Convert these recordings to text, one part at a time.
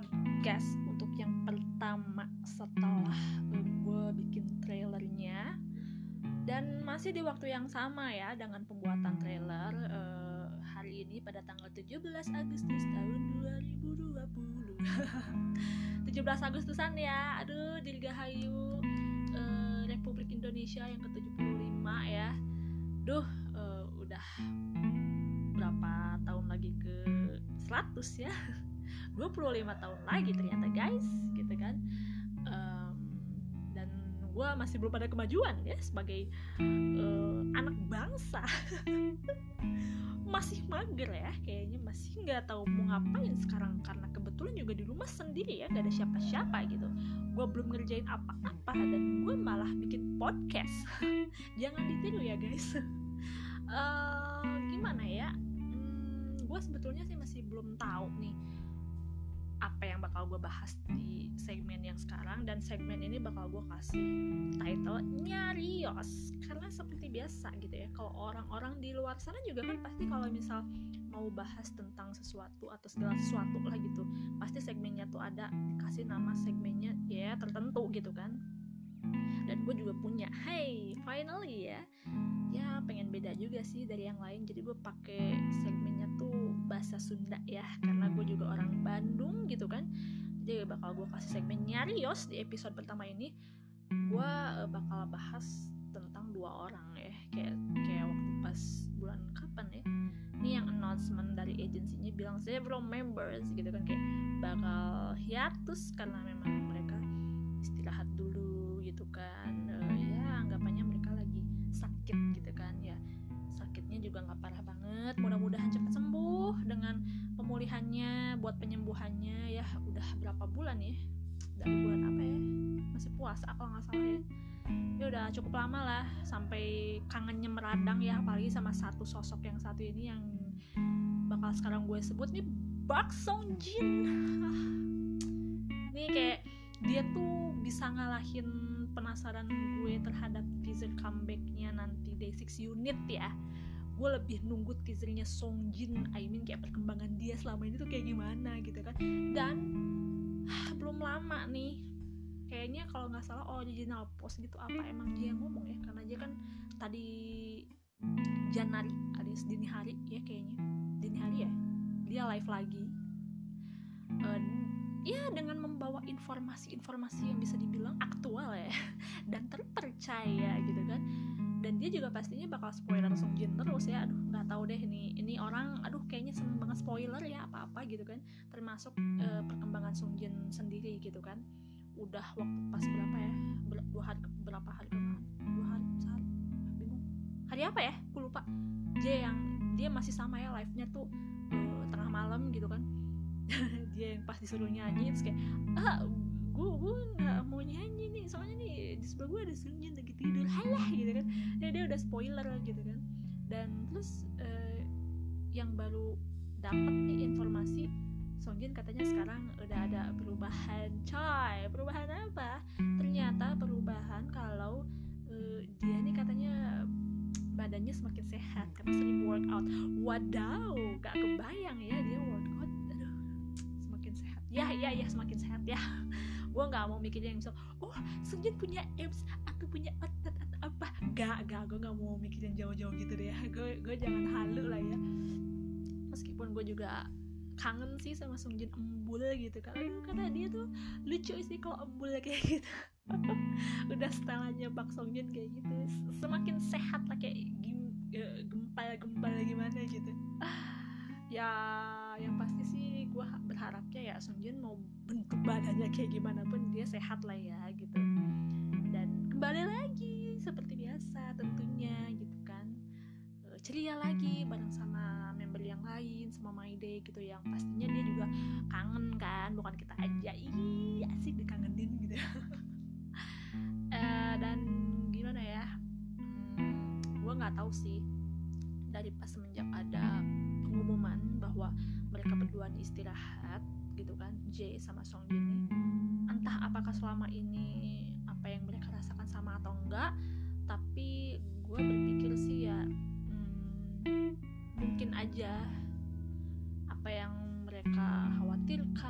podcast untuk yang pertama setelah gue bikin trailernya. Dan masih di waktu yang sama ya dengan pembuatan trailer uh, hari ini pada tanggal 17 Agustus tahun 2020 17 Agustusan ya. Aduh Dirgahayu uh, Republik Indonesia yang ke-75 ya. Duh uh, udah berapa tahun lagi ke 100 ya 25 tahun lagi ternyata guys gitu kan. Um, dan gue masih belum ada kemajuan ya sebagai uh, anak bangsa. Masih mager ya kayaknya. Masih nggak tahu mau ngapain sekarang karena kebetulan juga di rumah sendiri ya gak ada siapa-siapa gitu. Gue belum ngerjain apa-apa dan gue malah bikin podcast. Jangan ditiru ya guys. Uh, gimana ya? Hmm, gue sebetulnya sih masih belum tahu nih apa yang bakal gue bahas di segmen yang sekarang dan segmen ini bakal gue kasih title nyarios karena seperti biasa gitu ya kalau orang-orang di luar sana juga kan pasti kalau misal mau bahas tentang sesuatu atau segala sesuatu lah gitu pasti segmennya tuh ada dikasih nama segmennya ya tertentu gitu kan. Dan gue juga punya. Hey finally ya. Ya pengen beda juga sih dari yang lain. Jadi gue pakai segmennya tuh bahasa Sunda ya karena gue juga orang Bandung gitu kan. Jadi bakal gue kasih segmen nyarios di episode pertama ini. Gue uh, bakal bahas tentang dua orang ya kayak kayak waktu pas bulan kapan ya. Ini yang announcement dari agensinya bilang several members gitu kan kayak bakal hiatus karena memang mereka istirahat dulu gitu kan. Uh, ya anggapannya mereka lagi sakit gitu kan ya. Sakitnya juga nggak parah banget mudah-mudahan cepat sembuh buat penyembuhannya ya udah berapa bulan ya? Dari bulan apa ya? Masih puasa kalau nggak salah ya. Ya udah cukup lama lah sampai kangennya meradang ya apalagi sama satu sosok yang satu ini yang bakal sekarang gue sebut nih Park Song Jin. Ini kayak dia tuh bisa ngalahin penasaran gue terhadap teaser comebacknya nanti Day 6 Unit ya gue lebih nunggu teasernya Song Jin I mean kayak perkembangan dia selama ini tuh kayak gimana gitu kan. Dan belum lama nih. Kayaknya kalau nggak salah original post gitu apa emang dia ngomong ya? Karena dia kan tadi Januari alias dini hari ya kayaknya. Dini hari ya? Dia live lagi. Uh, ya dengan membawa informasi-informasi yang bisa dibilang aktual ya dan terpercaya gitu kan dan dia juga pastinya bakal spoiler Song Jin terus ya. Aduh nggak tahu deh ini ini orang aduh kayaknya seneng banget spoiler ya apa apa gitu kan. Termasuk uh, perkembangan Song Jin sendiri gitu kan. Udah waktu pas berapa ya? Ber dua hari berapa hari kemarin? Dua hari sehari bingung. Hari apa ya? Aku lupa. Dia yang dia masih sama ya live nya tuh uh, tengah malam gitu kan. Dia yang pas disuruh nyanyi terus kayak ah gue di sebelah gue ada Sungjin lagi tidur. Halah gitu kan. Ya dia udah spoiler gitu kan. Dan terus uh, yang baru dapat nih informasi Songjin katanya sekarang udah ada perubahan. Coy perubahan apa? Ternyata perubahan kalau uh, dia nih katanya badannya semakin sehat karena sering workout. Wadaw gak kebayang ya dia workout. Aduh semakin sehat. Ya ya ya semakin sehat ya gue nggak mau mikirnya yang misal oh Sungjin punya abs atau punya otot atau apa. Gak gak gue nggak mau mikirin jauh-jauh gitu deh. Gue gue jangan halu lah ya. Meskipun gue juga kangen sih sama Sungjin embul gitu aduh karena dia tuh lucu sih kalau embul kayak gitu. Udah setelannya Pak Songjin kayak gitu semakin sehat lah kayak gempal-gempal gimana gitu. Ya yang pasti sih gue berharapnya ya Sungjin mau bentuk badannya kayak gimana pun dia sehat lah ya gitu. Dan kembali lagi seperti biasa tentunya gitu kan. Ceria lagi bareng sama member yang lain sama Day gitu. Yang pastinya dia juga kangen kan bukan kita aja. Ih asik dikangenin gitu. Uh, dan gimana ya? Hmm, gue nggak tahu sih. Dari pas semenjak ada pengumuman bahwa mereka berdua istirahat gitu kan J sama Song Jin nih entah apakah selama ini apa yang mereka rasakan sama atau enggak tapi gue berpikir sih ya hmm, mungkin aja apa yang mereka khawatirkan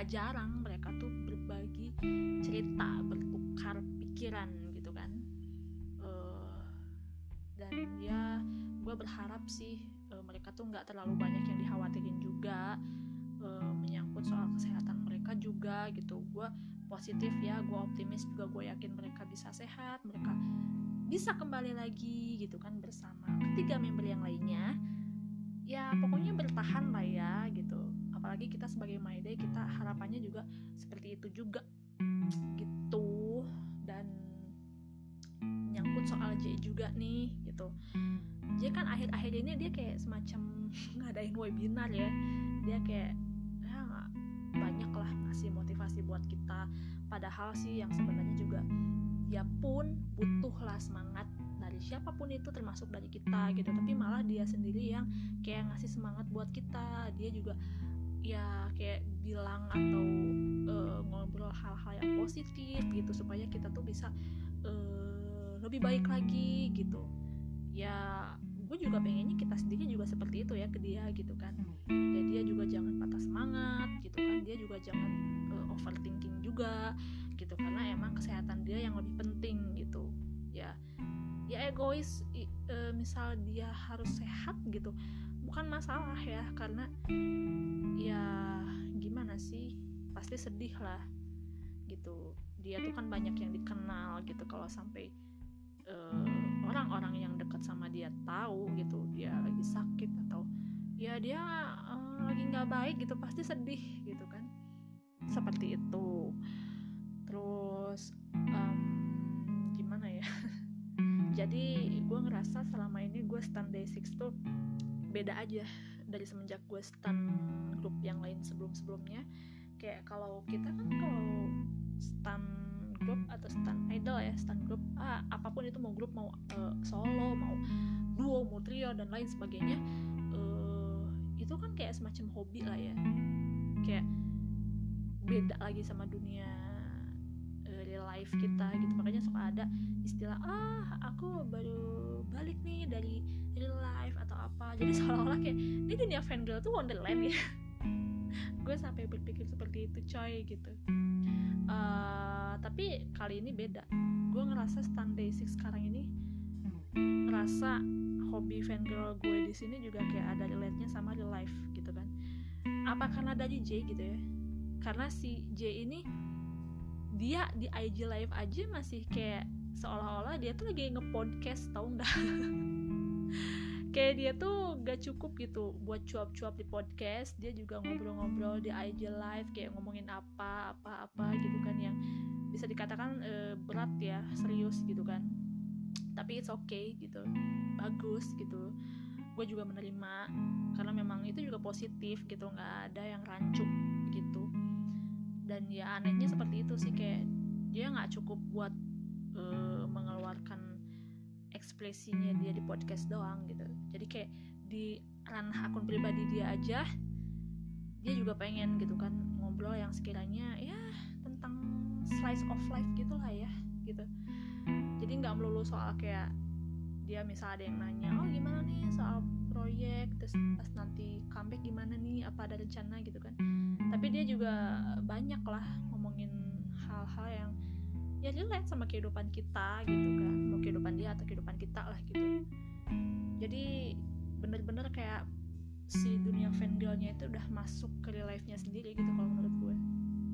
gak jarang mereka tuh berbagi cerita bertukar pikiran gitu kan. Uh, dan ya gue berharap sih uh, mereka tuh nggak terlalu banyak yang dikhawatirin juga uh, menyangkut soal kesehatan mereka juga gitu. Gue positif ya gue optimis juga gue yakin mereka bisa sehat mereka bisa kembali lagi gitu kan bersama ketiga member yang lainnya. Ya pokoknya bertahan lah ya gitu apalagi kita sebagai My kita harapannya juga seperti itu juga. Gitu. Dan nyangkut soal J juga nih gitu. J kan akhir-akhir ini dia kayak semacam ngadain webinar ya. Dia kayak ya banyak lah ngasih motivasi buat kita. Padahal sih yang sebenarnya juga dia pun butuhlah semangat dari siapa pun itu termasuk dari kita gitu. Tapi malah dia sendiri yang kayak ngasih semangat buat kita. Dia juga ya kayak bilang atau uh, ngobrol hal-hal yang positif gitu supaya kita tuh bisa uh, lebih baik lagi gitu. Ya gue juga pengennya kita sendiri juga seperti itu ya ke dia gitu kan. Ya dia juga jangan patah semangat gitu kan. Dia juga jangan uh, overthinking juga gitu karena emang kesehatan dia yang lebih penting gitu. Ya ya egois e, misal dia harus sehat gitu bukan masalah ya karena ya gimana sih pasti sedih lah gitu. Dia tuh kan banyak yang dikenal gitu kalau sampai orang-orang uh, yang dekat sama dia tahu gitu dia lagi sakit atau ya dia uh, lagi nggak baik gitu pasti sedih gitu kan. Seperti itu. Terus um, gimana ya? Jadi gue ngerasa selama ini gue stand day six tuh beda aja dari semenjak gue stand grup yang lain sebelum-sebelumnya. Kayak kalau kita kan kalau stand grup atau stand idol ya stand grup ah, apa pun itu mau grup mau uh, solo mau duo mau trio dan lain sebagainya uh, itu kan kayak semacam hobi lah ya. Kayak beda lagi sama dunia real life kita gitu. Makanya suka ada istilah ah aku baru balik nih dari real life atau apa. Jadi seolah-olah kayak ini dunia fangirl tuh wonderland ya. Gue sampai berpikir seperti itu coy gitu. Uh, tapi kali ini beda. Gue ngerasa stand day six sekarang ini ngerasa hobi fangirl gue di sini juga kayak ada relate-nya sama real life gitu kan. Apa karena dari J gitu ya? Karena si J ini dia di IG live aja masih kayak seolah-olah dia tuh lagi nge-podcast tau nggak kayak dia tuh gak cukup gitu buat cuap-cuap di podcast dia juga ngobrol-ngobrol di IG live kayak ngomongin apa apa apa gitu kan yang bisa dikatakan e, berat ya serius gitu kan. Tapi it's okay gitu bagus gitu. Gue juga menerima karena memang itu juga positif gitu nggak ada yang rancu gitu. Dan ya anehnya seperti itu sih kayak dia nggak cukup buat uh, ekspresinya dia di podcast doang gitu. Jadi kayak di ranah akun pribadi dia aja dia juga pengen gitu kan ngobrol yang sekiranya ya tentang slice of life gitulah ya gitu. Jadi nggak melulu soal kayak dia misal ada yang nanya oh gimana nih soal proyek? Terus pas nanti comeback gimana nih? Apa ada rencana? gitu kan. Tapi dia juga banyak lah ngomongin hal-hal yang ya relate sama kehidupan kita gitu kan. Mau kehidupan dia atau kehidupan kita lah gitu. Jadi bener-bener kayak si dunia fangirlnya itu udah masuk ke real life-nya sendiri gitu kalau menurut gue.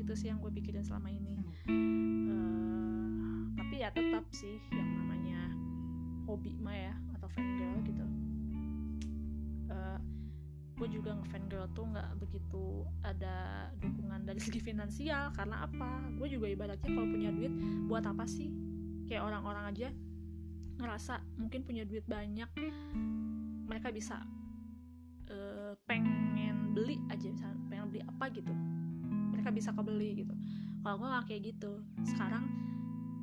Itu sih yang gue pikirin selama ini. Uh, tapi ya tetap sih yang namanya hobi mah ya atau fangirl gitu gue juga ngefan girl tuh nggak begitu ada dukungan dari segi finansial karena apa? Gue juga ibaratnya kalau punya duit buat apa sih? Kayak orang-orang aja ngerasa mungkin punya duit banyak mereka bisa uh, pengen beli aja misalnya pengen beli apa gitu. Mereka bisa kebeli gitu. Kalau gue nggak kayak gitu. Sekarang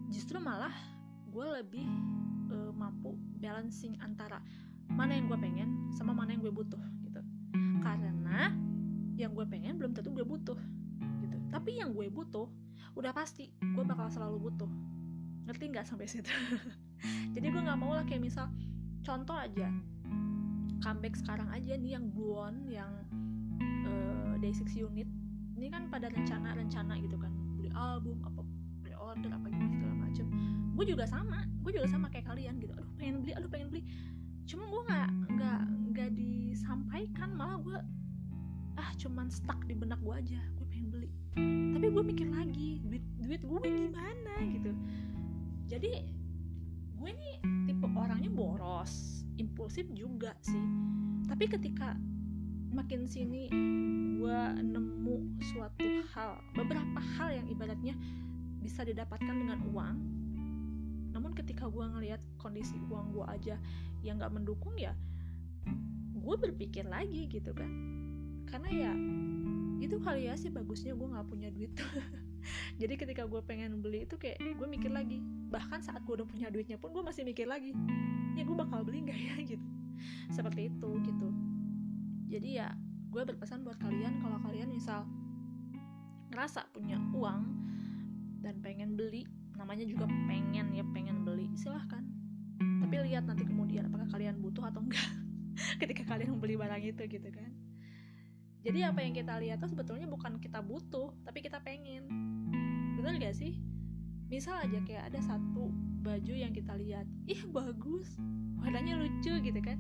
justru malah gue lebih uh, mampu balancing antara mana yang gue pengen sama mana yang gue butuh karena yang gue pengen belum tentu gue butuh gitu. Tapi yang gue butuh udah pasti gue bakal selalu butuh. Ngerti nggak sampai situ? Jadi gue nggak mau lah kayak misal contoh aja. Comeback sekarang aja nih yang Buon yang uh, Day6 unit. Ini kan pada rencana-rencana gitu kan. Beli album apa beli order apa gimana segala macem. Gue juga sama gue juga sama kayak kalian gitu. Aduh pengen beli aduh pengen beli cuma gue nggak nggak nggak disampaikan malah gue ah cuman stuck di benak gue aja gue pengen beli. Tapi gue mikir lagi duit duit gue gimana gitu. Jadi gue nih tipe orangnya boros impulsif juga sih. Tapi ketika makin sini gue nemu suatu hal beberapa hal yang ibaratnya bisa didapatkan dengan uang namun ketika gue ngelihat kondisi uang gue aja yang gak mendukung ya gue berpikir lagi gitu kan. Karena ya itu kali ya sih bagusnya gue nggak punya duit. Jadi ketika gue pengen beli itu kayak gue mikir lagi. Bahkan saat gue udah punya duitnya pun gue masih mikir lagi ya gue bakal beli nggak ya? Gitu. Seperti itu gitu. Jadi ya gue berpesan buat kalian kalau kalian misal ngerasa punya uang dan pengen beli namanya juga pengen ya pengen beli silahkan tapi lihat nanti kemudian apakah kalian butuh atau enggak ketika kalian membeli barang itu gitu kan. Jadi apa yang kita lihat tuh sebetulnya bukan kita butuh tapi kita pengen. Bener gak sih? Misal aja kayak ada satu baju yang kita lihat ih bagus warnanya lucu gitu kan.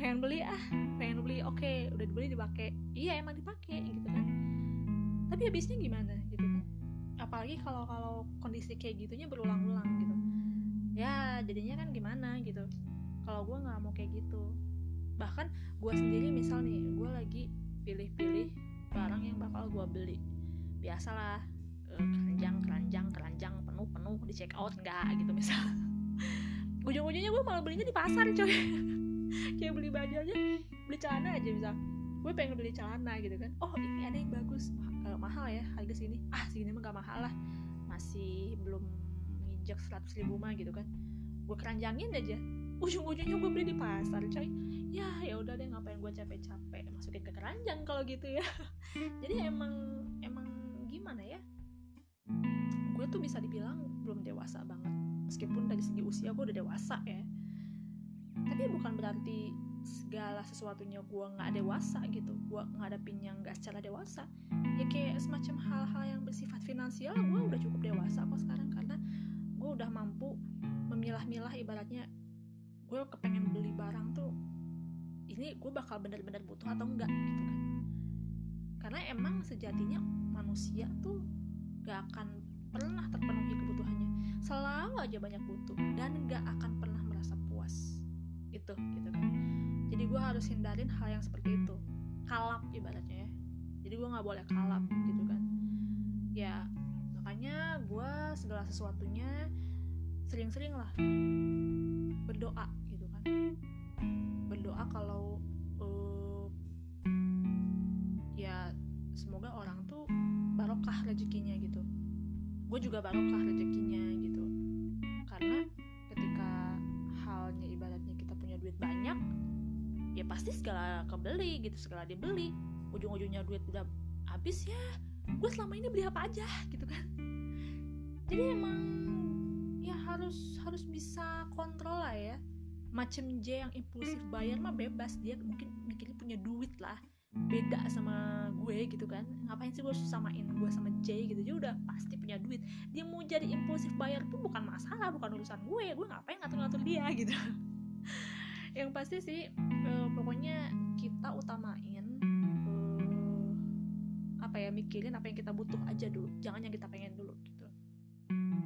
Pengen beli ah pengen beli oke okay, udah dibeli dipakai. Iya emang dipakai gitu kan. Tapi habisnya gimana gitu kan. Apalagi kalau kalau kondisi kayak gitunya berulang-ulang gitu ya jadinya kan gimana gitu. Kalau gue nggak mau kayak gitu. Bahkan gue sendiri misal nih gue lagi pilih-pilih barang yang bakal gue beli. Biasalah uh, keranjang keranjang keranjang penuh penuh di check out enggak gitu misal. Ujung-ujungnya gue malah belinya di pasar coy. Kayak beli baju aja beli celana aja misal. Gue pengen beli celana gitu kan. Oh ini ada yang bagus. Uh, mahal ya harga sini ah sini mah gak mahal lah. Masih belum nginjak 100 ribu mah gitu kan. Gue keranjangin aja. Ujung-ujungnya gue beli di pasar coy. Ya ya udah deh ngapain gue capek-capek? Masukin ke keranjang kalau gitu ya. Jadi emang emang gimana ya? Gue tuh bisa dibilang belum dewasa banget. Meskipun dari segi usia gue udah dewasa ya. Tapi bukan berarti segala sesuatunya gue nggak dewasa gitu. Gue ngadepinnya nggak secara dewasa. Ya kayak semacam hal-hal yang bersifat finansial gue udah cukup dewasa kok sekarang. Karena udah mampu memilah-milah ibaratnya gue kepengen beli barang tuh ini gue bakal bener-bener butuh atau enggak gitu kan. Karena emang sejatinya manusia tuh gak akan pernah terpenuhi kebutuhannya. Selalu aja banyak butuh dan gak akan pernah merasa puas. Itu gitu kan. Jadi gue harus hindarin hal yang seperti itu. Kalap ibaratnya ya. Jadi gue nggak boleh kalap gitu kan. Ya makanya gue segala sesuatunya sering-sering lah berdoa berdoa kalau uh, ya semoga orang tuh barokah rezekinya gitu. Gue juga barokah rezekinya gitu. Karena ketika halnya ibaratnya kita punya duit banyak ya pasti segala kebeli gitu segala dibeli. Ujung-ujungnya duit udah habis ya gue selama ini beli apa aja gitu kan. Jadi emang ya harus harus bisa kontrol lah ya. Macam J yang impulsif bayar mah bebas. Dia mungkin mikirnya punya duit lah. Beda sama gue gitu kan. Ngapain sih gue samain gue sama J gitu? Dia udah pasti punya duit. Dia mau jadi impulsif bayar pun bukan masalah bukan urusan gue. Gue ngapain ngatur-ngatur dia gitu. Yang pasti sih uh, pokoknya kita utamain uh, apa ya mikirin apa yang kita butuh aja dulu. Jangan yang kita pengen dulu gitu.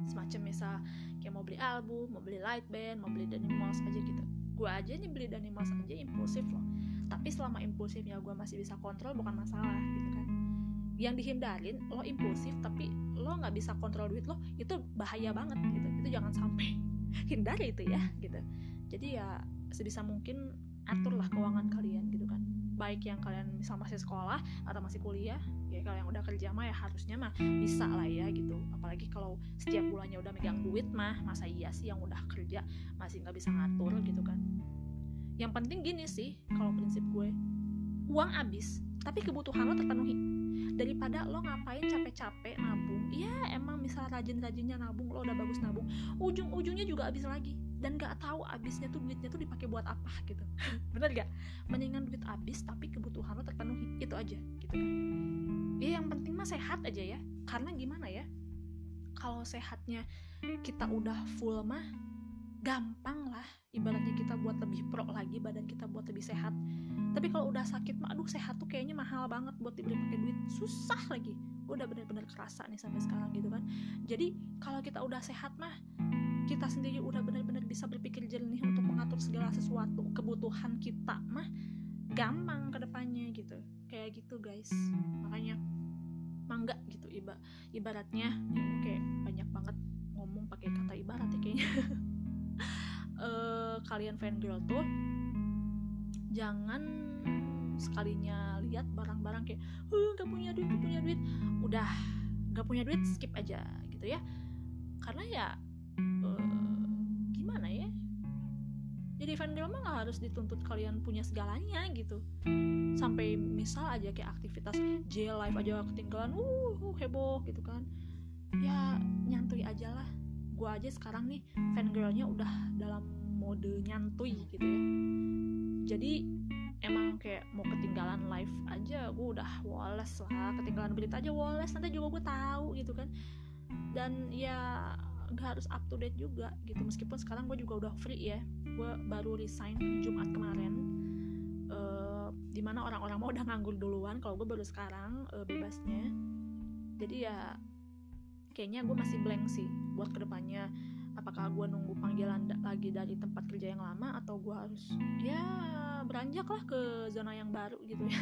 Semacam misal kayak mau beli album mau beli light band mau beli denim mouse aja gitu. Gue aja nih beli denim mouse aja impulsif loh. Tapi selama impulsifnya gue masih bisa kontrol bukan masalah gitu kan. Yang dihindarin lo impulsif tapi lo nggak bisa kontrol duit lo itu bahaya banget gitu. Itu jangan sampai hindari itu ya gitu. Jadi ya sebisa mungkin aturlah keuangan kalian gitu kan baik yang kalian misal masih sekolah atau masih kuliah ya kalau yang udah kerja mah ya harusnya mah bisa lah ya gitu. Apalagi kalau setiap bulannya udah megang duit mah masa iya sih yang udah kerja masih nggak bisa ngatur gitu kan? Yang penting gini sih kalau prinsip gue uang habis tapi kebutuhan lo terpenuhi. Daripada lo ngapain capek-capek nabung ya emang misal rajin-rajinnya nabung lo udah bagus nabung ujung-ujungnya juga habis lagi dan gak tahu habisnya tuh duitnya tuh dipakai buat apa gitu. Bener gak mendingan duit habis tapi kebutuhan lo terpenuhi. Itu aja gitu kan. Ya yang penting mah sehat aja ya. Karena gimana ya? Kalau sehatnya kita udah full mah gampang lah. Ibaratnya kita buat lebih pro lagi badan kita buat lebih sehat. Tapi kalau udah sakit mah aduh sehat tuh kayaknya mahal banget buat dibeli pakai duit. Susah lagi. Gue udah bener-bener kerasa nih sampai sekarang gitu kan. Jadi kalau kita udah sehat mah kita sendiri udah bener-bener bisa berpikir jernih untuk mengatur segala sesuatu kebutuhan kita mah gampang ke depannya gitu. Kayak gitu guys. Makanya mangga gitu iba ibaratnya ini kayak banyak banget ngomong pakai kata ibarat ya kayaknya. Uh, kalian fan girl tuh jangan sekalinya lihat barang-barang kayak uh gak punya duit gak punya duit. Udah gak punya duit skip aja gitu ya. Karena ya uh, gimana ya? Jadi fan girl mah gak harus dituntut kalian punya segalanya gitu. Sampai misal aja kayak aktivitas J live aja ketinggalan uh, uh heboh gitu kan. Ya nyantui aja lah. Gue aja sekarang nih fan girlnya udah dalam mode nyantui gitu ya. Jadi emang kayak mau ketinggalan live aja gue udah woles lah. Ketinggalan berita aja woles nanti juga gue tahu gitu kan. Dan ya nggak harus up to date juga gitu. Meskipun sekarang gue juga udah free ya. Gue baru resign Jumat kemarin. Uh, di mana orang-orang mau udah nganggur duluan. Kalau gue baru sekarang uh, bebasnya. Jadi ya kayaknya gue masih blank sih buat ke depannya. Apakah gue nunggu panggilan lagi dari tempat kerja yang lama atau gue harus ya beranjak lah ke zona yang baru gitu ya.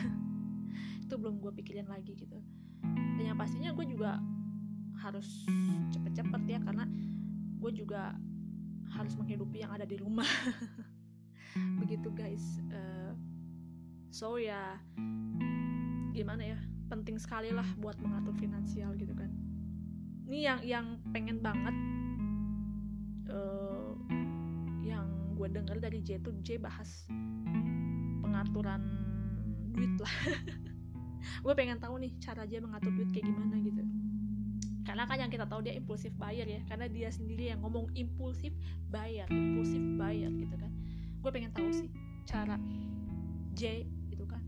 Itu belum gue pikirin lagi gitu. Dan yang pastinya gue juga harus cepet-cepet ya karena gue juga harus menghidupi yang ada di rumah. Begitu guys. Uh, so ya gimana ya? Penting sekali lah buat mengatur finansial gitu kan. Ini yang yang pengen banget uh, yang gue dengar dari J itu J bahas pengaturan duit lah. Gue pengen tahu nih cara J mengatur duit kayak gimana gitu karena kan yang kita tahu dia impulsif buyer ya karena dia sendiri yang ngomong impulsif buyer impulsif buyer gitu kan. Gue pengen tahu sih cara J gitu kan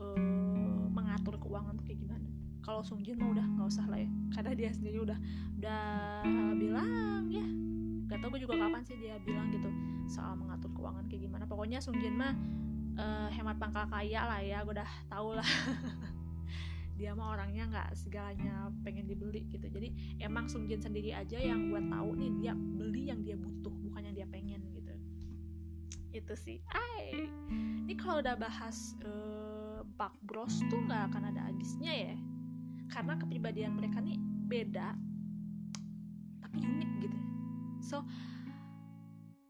uh, mengatur keuangan tuh kayak gimana. Kalau Sung Jin mah udah nggak usah lah ya karena dia sendiri udah udah bilang ya. Gak tau gue juga kapan sih dia bilang gitu soal mengatur keuangan kayak gimana. Pokoknya Sung Jin mah uh, hemat pangkal kaya lah ya gue udah tau lah dia mah orangnya nggak segalanya pengen dibeli gitu. Jadi emang Sung Jin sendiri aja yang gue tahu nih dia beli yang dia butuh bukan yang dia pengen gitu. Itu sih. Ay ini kalau udah bahas uh, Bak Bros tuh nggak akan ada habisnya ya. Karena kepribadian mereka nih beda tapi unik gitu. So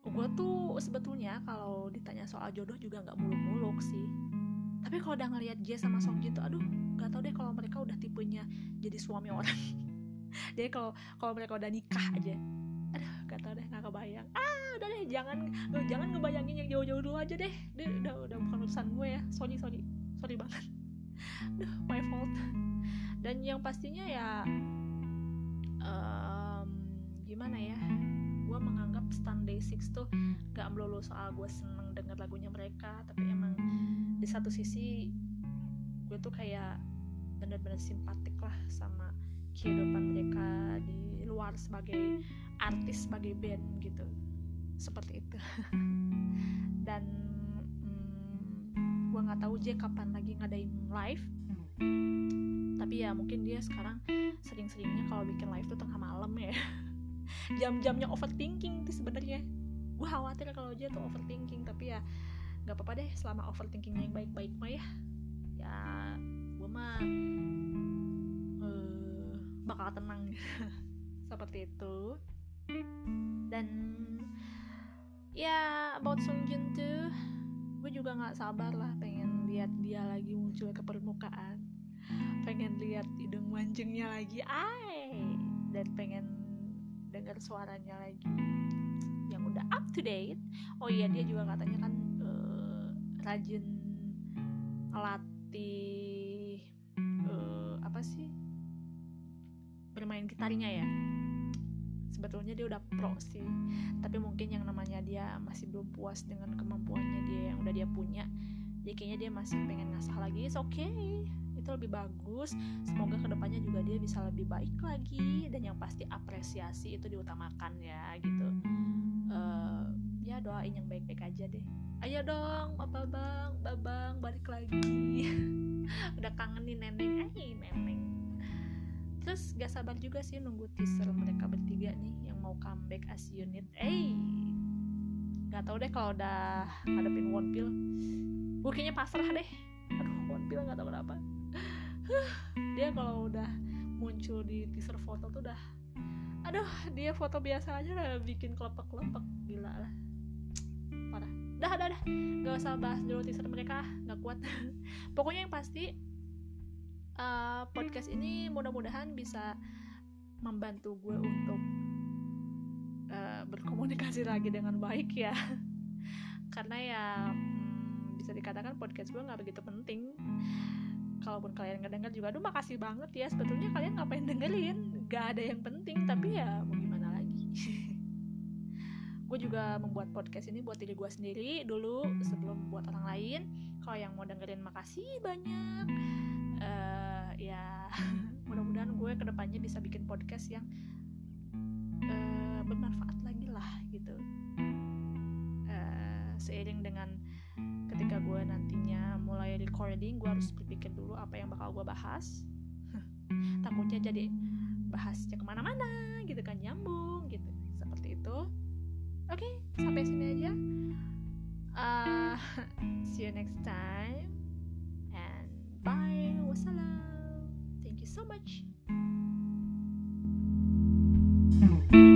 gue tuh sebetulnya kalau ditanya soal jodoh juga nggak muluk-muluk sih tapi kalau udah ngeliat J sama Song Jin tuh aduh nggak tau deh kalau mereka udah tipenya jadi suami orang. Jadi kalau kalau mereka udah nikah aja aduh gak tau deh nggak kebayang. Ah udah deh jangan jangan ngebayangin yang jauh-jauh dulu aja deh. Deh udah udah bukan urusan gue ya. Sorry sorry sorry banget. Aduh my fault. Dan yang pastinya ya um, gimana ya gue menganggap Stan Day Six tuh gak melulu soal gue seneng denger lagunya mereka tapi emang di satu sisi gue tuh kayak bener-bener simpatik lah sama kehidupan mereka di luar sebagai artis sebagai band gitu. Seperti itu. Dan hmm, gue nggak tahu J kapan lagi ngadain live. Tapi ya mungkin dia sekarang sering-seringnya kalau bikin live tuh tengah malam ya. Jam-jamnya overthinking tuh sebenarnya. Gue khawatir kalau dia tuh overthinking tapi ya nggak apa-apa deh selama overthinkingnya yang baik-baik mah ya. Ya gue mah uh, bakal tenang. Seperti itu. Dan ya about Sung Jin tuh gue juga nggak sabar lah pengen lihat dia lagi muncul ke permukaan. Pengen lihat hidung mancungnya lagi ay dan pengen dengar suaranya lagi yang udah up to date. Oh iya dia juga katanya kan rajin ngelatih uh, apa sih? Bermain gitarnya ya. Sebetulnya dia udah pro sih. Tapi mungkin yang namanya dia masih belum puas dengan kemampuannya dia yang udah dia punya jadi kayaknya dia masih pengen ngasah lagi. Oke okay. Itu lebih bagus. Semoga ke depannya juga dia bisa lebih baik lagi. Dan yang pasti apresiasi itu diutamakan ya gitu. Uh, ya doain yang baik-baik aja deh. Ayo dong babang babang balik lagi. Udah kangen nih neneng eh neneng terus gak sabar juga sih nunggu teaser mereka bertiga nih yang mau comeback as unit. Eh gak tau deh kalau udah ngadepin One Pill gue kayaknya pasrah deh. Aduh One Pill gak tau kenapa. Dia kalau udah muncul di teaser foto tuh udah aduh dia foto biasa aja udah bikin kelepek-kelepek gila lah parah. Dah dah dah. Gak usah bahas dulu teaser mereka gak kuat. Pokoknya yang pasti uh, podcast ini mudah-mudahan bisa membantu gue untuk uh, berkomunikasi lagi dengan baik ya. Karena ya hmm, bisa dikatakan podcast gue nggak begitu penting. Kalaupun kalian nggak denger juga aduh makasih banget ya. Sebetulnya kalian ngapain dengerin? Gak ada yang penting tapi ya mau gimana lagi gue juga membuat podcast ini buat diri gue sendiri dulu sebelum buat orang lain. Kalau yang mau dengerin makasih banyak. Uh, ya mudah-mudahan gue ke depannya bisa bikin podcast yang uh, bermanfaat lagi lah gitu. Uh, seiring dengan ketika gue nantinya mulai recording gue harus berpikir dulu apa yang bakal gue bahas. Takutnya jadi bahasnya ke mana-mana gitu kan nyambung gitu. Seperti itu oke okay, sampai sini aja. Uh, see you next time. And bye. Wassalam. Thank you so much. thank you